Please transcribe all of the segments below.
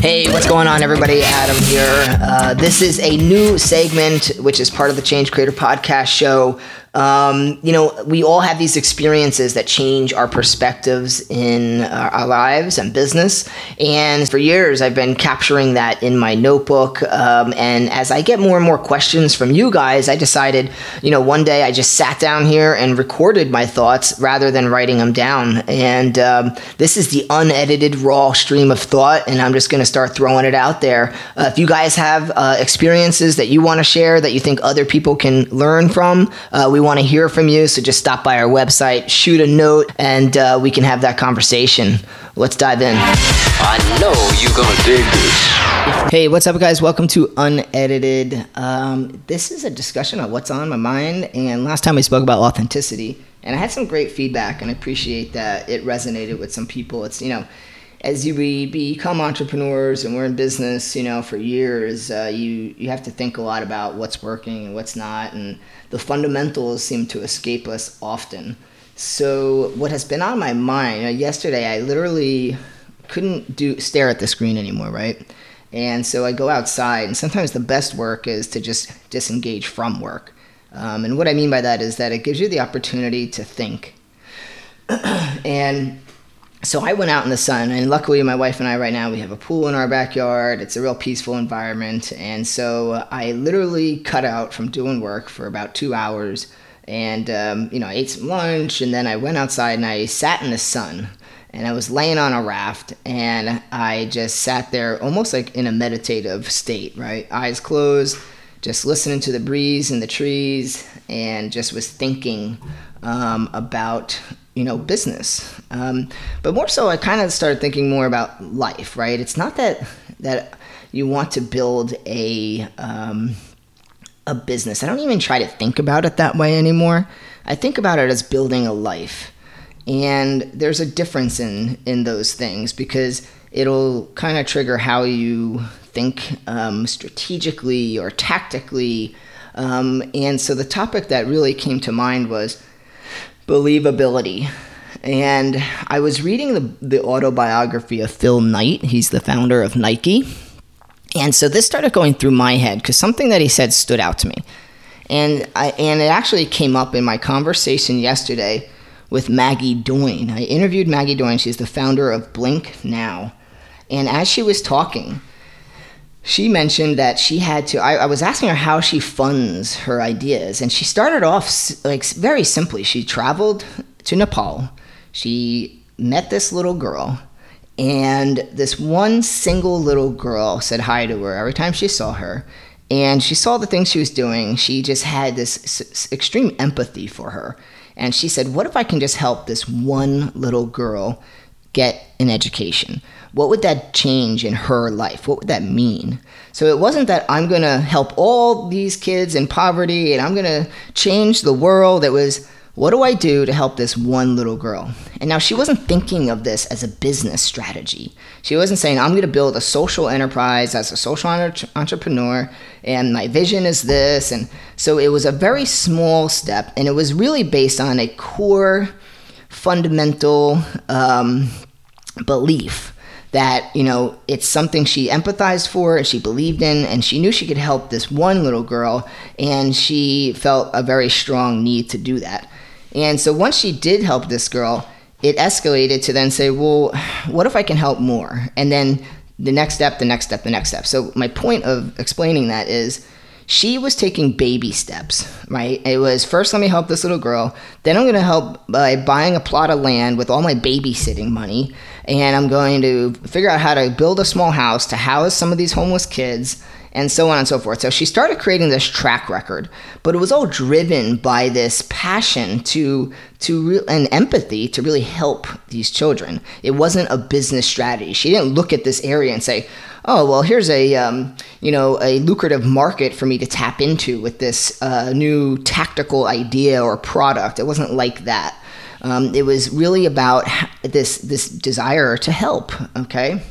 Hey, what's going on, everybody? Adam here. Uh, this is a new segment, which is part of the Change Creator Podcast show. Um, you know, we all have these experiences that change our perspectives in our, our, lives and business. And for years, I've been capturing that in my notebook. Um, and as I get more and more questions from you guys, I decided, you know, one day I just sat down here and recorded my thoughts rather than writing them down. And um, this is the unedited, raw stream of thought. And I'm just going to start throwing it out there. Uh, if you guys have uh, experiences that you want to share that you think other people can learn from, uh, we want to hear from you. So just stop by our website, shoot a note, and uh, we can have that conversation. Let's dive in. I know you're going to dig this. Hey, what's up, guys? Welcome to Unedited. Um, this is a discussion of what's on my mind. And last time we spoke about authenticity, and I had some great feedback, and I appreciate that it resonated with some people. It's, you know, as you be, become entrepreneurs and we're in business, you know, for years, uh, you you have to think a lot about what's working and what's not, and the fundamentals seem to escape us often. So, what has been on my mind uh, yesterday, I literally couldn't do stare at the screen anymore, right? And so I go outside, and sometimes the best work is to just disengage from work. Um, and what I mean by that is that it gives you the opportunity to think. and so I went out in the sun, and luckily, my wife and I right now we have a pool in our backyard. It's a real peaceful environment, and so I literally cut out from doing work for about two hours, and um, you know I ate some lunch, and then I went outside and I sat in the sun, and I was laying on a raft, and I just sat there almost like in a meditative state, right, eyes closed, just listening to the breeze and the trees, and just was thinking um, about you know business. Um, but more so i kind of started thinking more about life right? It's not that that you want to build a um, a business. I don't even try to think about it that way anymore. I think about it as building a life. And there's a difference in in those things because it'll kind of trigger how you think um, strategically or tactically. Um, and so the topic that really came to mind was believability. And I was reading the, the autobiography of Phil Knight. He's the founder of Nike. And so this started going through my head because something that he said stood out to me. And, I, and it actually came up in my conversation yesterday with Maggie Doyne. I interviewed Maggie Doyne. She's the founder of Blink Now. And as she was talking, she mentioned that she had to I, I, was asking her how she funds her ideas and she started off like very simply. She traveled to nepal. She met this little girl and this one single little girl said hi to her every time she saw her and she saw the things she was doing. She just had this s- extreme empathy for her and she said what if i can just help this one little girl get an education what would that change in her life? What would that mean? So it wasn't that I'm going to help all these kids in poverty and I'm going to change the world. It was, what do I do to help this one little girl? And now she wasn't thinking of this as a business strategy. She wasn't saying, I'm going to build a social enterprise as a social entrepreneur and my vision is this. And so it was a very small step and it was really based on a core, fundamental um, belief that you know it's something she empathized for and she believed in and she knew she could help this one little girl and she felt a very strong need to do that and so once she did help this girl it escalated to then say well what if i can help more and then the next step the next step the next step so my point of explaining that is she was taking baby steps, right? It was first, let me help this little girl. Then I'm going to help by buying a plot of land with all my babysitting money and I'm going to figure out how to build a small house to house some of these homeless kids and so on and so forth. So she started creating this track record, but it was all driven by this passion to to re- and empathy to really help these children. It wasn't a business strategy. She didn't look at this area and say, oh well, here's a um, you know a lucrative market for me to tap into with this uh, new tactical idea or product. It wasn't like that. Um, it was really about this this desire to help. Okay,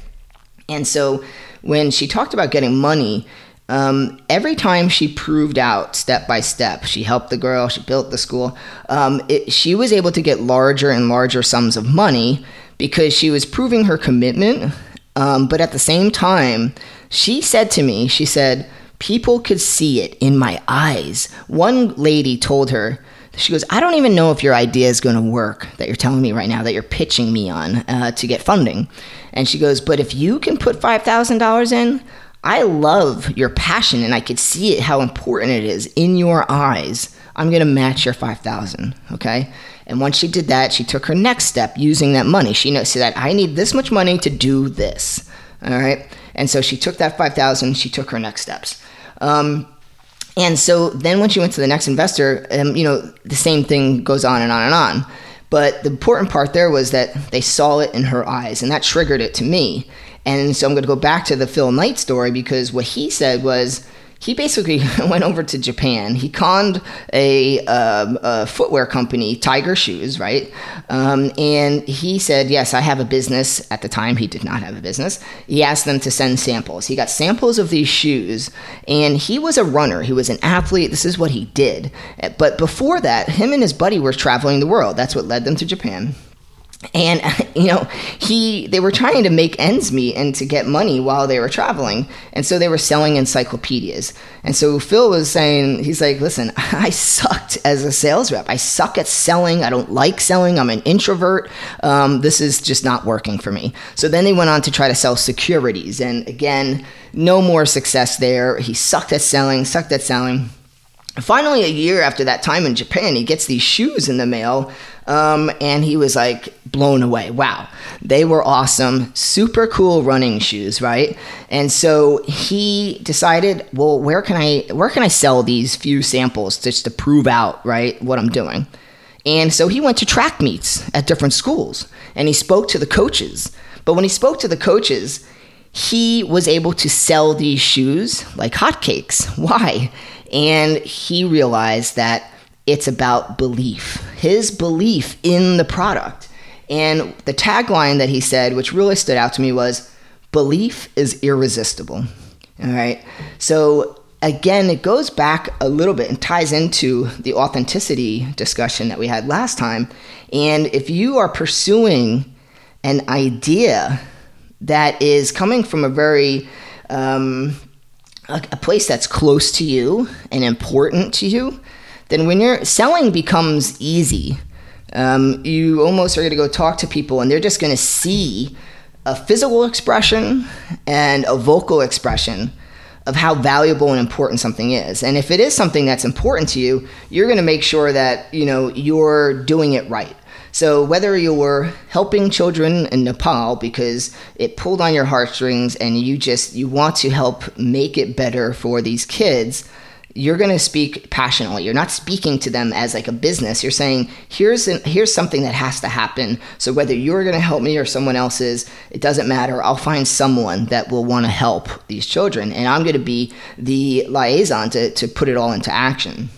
and so when she talked about getting money, um, every time she proved out step by step, she helped the girl, she built the school, um, it, she was able to get larger and larger sums of money because she was proving her commitment. Um, but at the same time, she said to me, she said, people could see it in my eyes. One lady told her, she goes, I don't even know if your idea is going to work that you're telling me right now that you're pitching me on uh, to get funding. And she goes, but if you can put $5,000 in, I love your passion and I could see it how important it is in your eyes. I'm going to match your 5000, okay? And once she did that, she took her next step using that money. She knows that I need this much money to do this. All right? And so she took that 5000, she took her next steps. Um, and so then when she went to the next investor, um, you know, the same thing goes on and on and on. But the important part there was that they saw it in her eyes, and that triggered it to me. And so I'm going to go back to the Phil Knight story because what he said was he basically went over to Japan. He conned a, um, a footwear company, Tiger Shoes, right? Um, and he said, Yes, I have a business. At the time, he did not have a business. He asked them to send samples. He got samples of these shoes, and he was a runner. He was an athlete. This is what he did. But before that, him and his buddy were traveling the world. That's what led them to Japan and you know he they were trying to make ends meet and to get money while they were traveling. And so they were selling encyclopedias. And so phil was saying he's like listen i sucked as a sales rep. I suck at selling. I don't like selling. I'm an introvert. Um, this is just not working for me. So then they went on to try to sell securities. And again no more success there. He sucked at selling sucked at selling finally a year after that time in japan he gets these shoes in the mail um, and he was like blown away. Wow, they were awesome, super cool running shoes, right? And so he decided, well, where can I where can I sell these few samples just to prove out right what I'm doing? And so he went to track meets at different schools and he spoke to the coaches. But when he spoke to the coaches, he was able to sell these shoes like hotcakes. Why? And he realized that it's about belief, his belief in the product. And the tagline that he said, which really stood out to me, was belief is irresistible. All right. So again, it goes back a little bit and ties into the authenticity discussion that we had last time. And if you are pursuing an idea that is coming from a very um, a, a place that's close to you and important to you, then when you're selling becomes easy. Um, you almost are going to go talk to people and they're just going to see a physical expression and a vocal expression of how valuable and important something is. And if it is something that's important to you, you're going to make sure that, you know, you're doing it right. So whether you're helping children in Nepal because it pulled on your heartstrings and you just you want to help make it better for these kids, you're going to speak passionately. You're not speaking to them as like a business. You're saying, here's an, here's something that has to happen. So whether you're going to help me or someone else is, it doesn't matter. I'll find someone that will want to help these children, and I'm going to be the liaison to to put it all into action.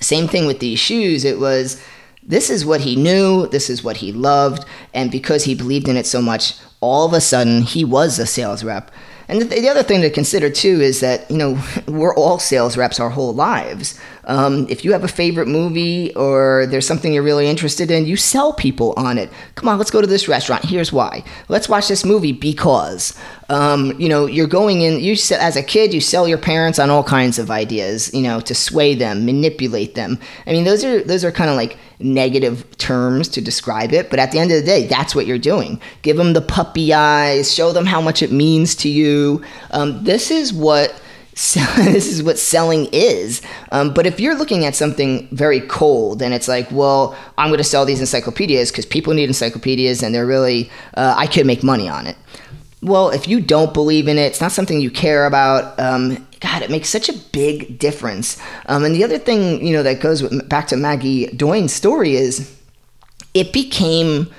Same thing with these shoes. It was this is what he knew, this is what he loved, and because he believed in it so much, all of a sudden he was a sales rep. And the, other thing to consider too is that you know we're all sales reps our whole lives. Um, if you have a favorite movie or there's something you're really interested in, you sell people on it. Come on, let's go to this restaurant. Here's why. Let's watch this movie because. Um, you know, you're going in. You as a kid, you sell your parents on all kinds of ideas. You know, to sway them, manipulate them. I mean, those are those are kind of like negative terms to describe it, but at the end of the day, that's what you're doing. Give them the puppy eyes, show them how much it means to you. Um, this is what this is what selling is. Um, but if you're looking at something very cold and it's like, well, I'm going to sell these encyclopedias because people need encyclopedias and they're really, uh, I could make money on it. Well, if you don't believe in it, it's not something you care about. Um, God, it makes such a big difference. Um, and the other thing, you know, that goes with, back to Maggie Doyne's story is it became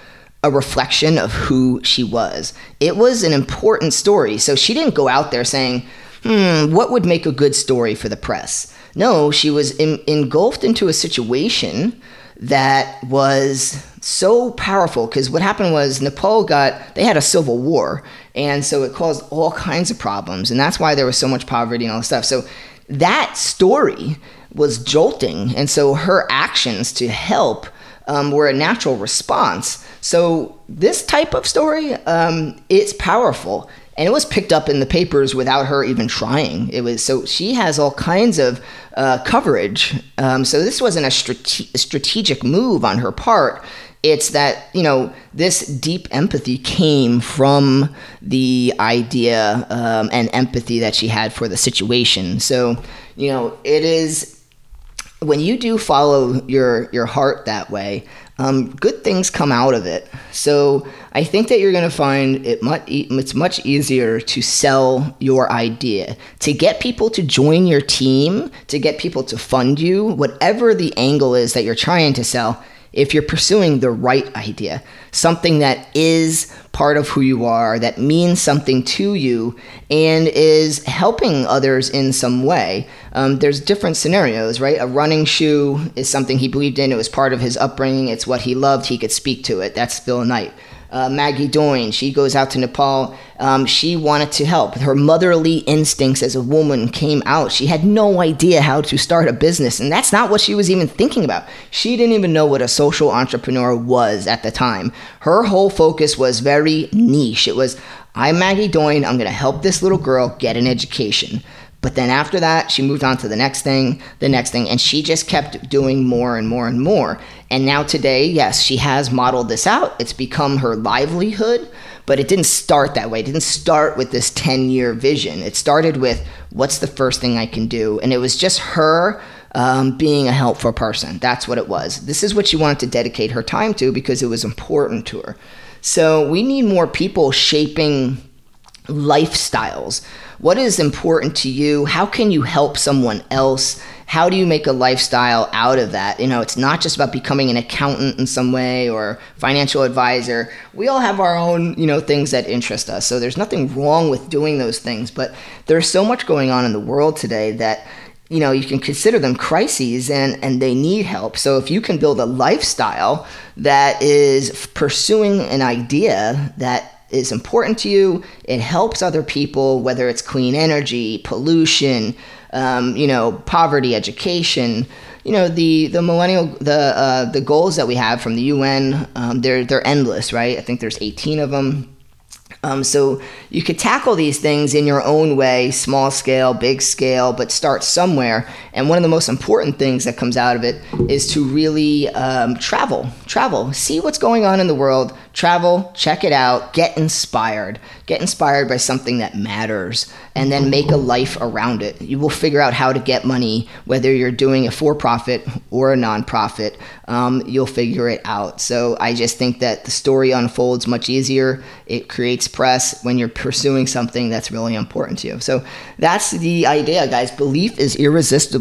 a reflection of who she was. It was an important story. So she didn't go out there saying, hmm, what would make a good story for the press? No, she was in, engulfed into a situation that was so powerful because what happened was Nepal got they had a civil war and so it caused all kinds of problems and that's why there was so much poverty and all this stuff. So that story was jolting and so her actions to help um, were a natural response. So this type of story um, it's powerful and it was picked up in the papers without her even trying. It was so she has all kinds of uh, coverage. Um, so this wasn't a strate- strategic move on her part. It's that you know this deep empathy came from the idea um, and empathy that she had for the situation. So you know it is when you do follow your your heart that way, um, good things come out of it. So I think that you're going to find it much it's much easier to sell your idea, to get people to join your team, to get people to fund you, whatever the angle is that you're trying to sell if you're pursuing the right idea, something that is part of who you are, that means something to you, and is helping others in some way. Um, there's different scenarios, right? A running shoe is something he believed in, it was part of his upbringing, it's what he loved, he could speak to it. That's Phil Knight uh, Maggie Doyne. She goes out to Nepal. Um, she wanted to help. Her motherly instincts as a woman came out. She had no idea how to start a business, and that's not what she was even thinking about. She didn't even know what a social entrepreneur was at the time. Her whole focus was very niche. It was, I'm Maggie Doyne. I'm going to help this little girl get an education. But then after that, she moved on to the next thing, the next thing, and she just kept doing more and more and more. And now today, yes, she has modeled this out. It's become her livelihood, but it didn't start that way. It didn't start with this 10 year vision. It started with what's the first thing I can do? And it was just her um, being a helpful person. That's what it was. This is what she wanted to dedicate her time to because it was important to her. So we need more people shaping lifestyles. What is important to you? How can you help someone else? How do you make a lifestyle out of that? You know, it's not just about becoming an accountant in some way or financial advisor. We all have our own, you know, things that interest us. So there's nothing wrong with doing those things, but there's so much going on in the world today that you know you can consider them crises and and they need help so if you can build a lifestyle that is pursuing an idea that is important to you. It helps other people, whether it's clean energy, pollution, um, you know, poverty, education. You know, the the millennial the uh, the goals that we have from the UN, um, they're they're endless, right? I think there's 18 of them. Um, so you could tackle these things in your own way, small scale, big scale, but start somewhere. And one of the most important things that comes out of it is to really um, travel, travel, see what's going on in the world, travel, check it out, get inspired, get inspired by something that matters, and then make a life around it. You will figure out how to get money, whether you're doing a for profit or a nonprofit. Um, you'll figure it out. So I just think that the story unfolds much easier. It creates press when you're pursuing something that's really important to you. So that's the idea, guys. Belief is irresistible.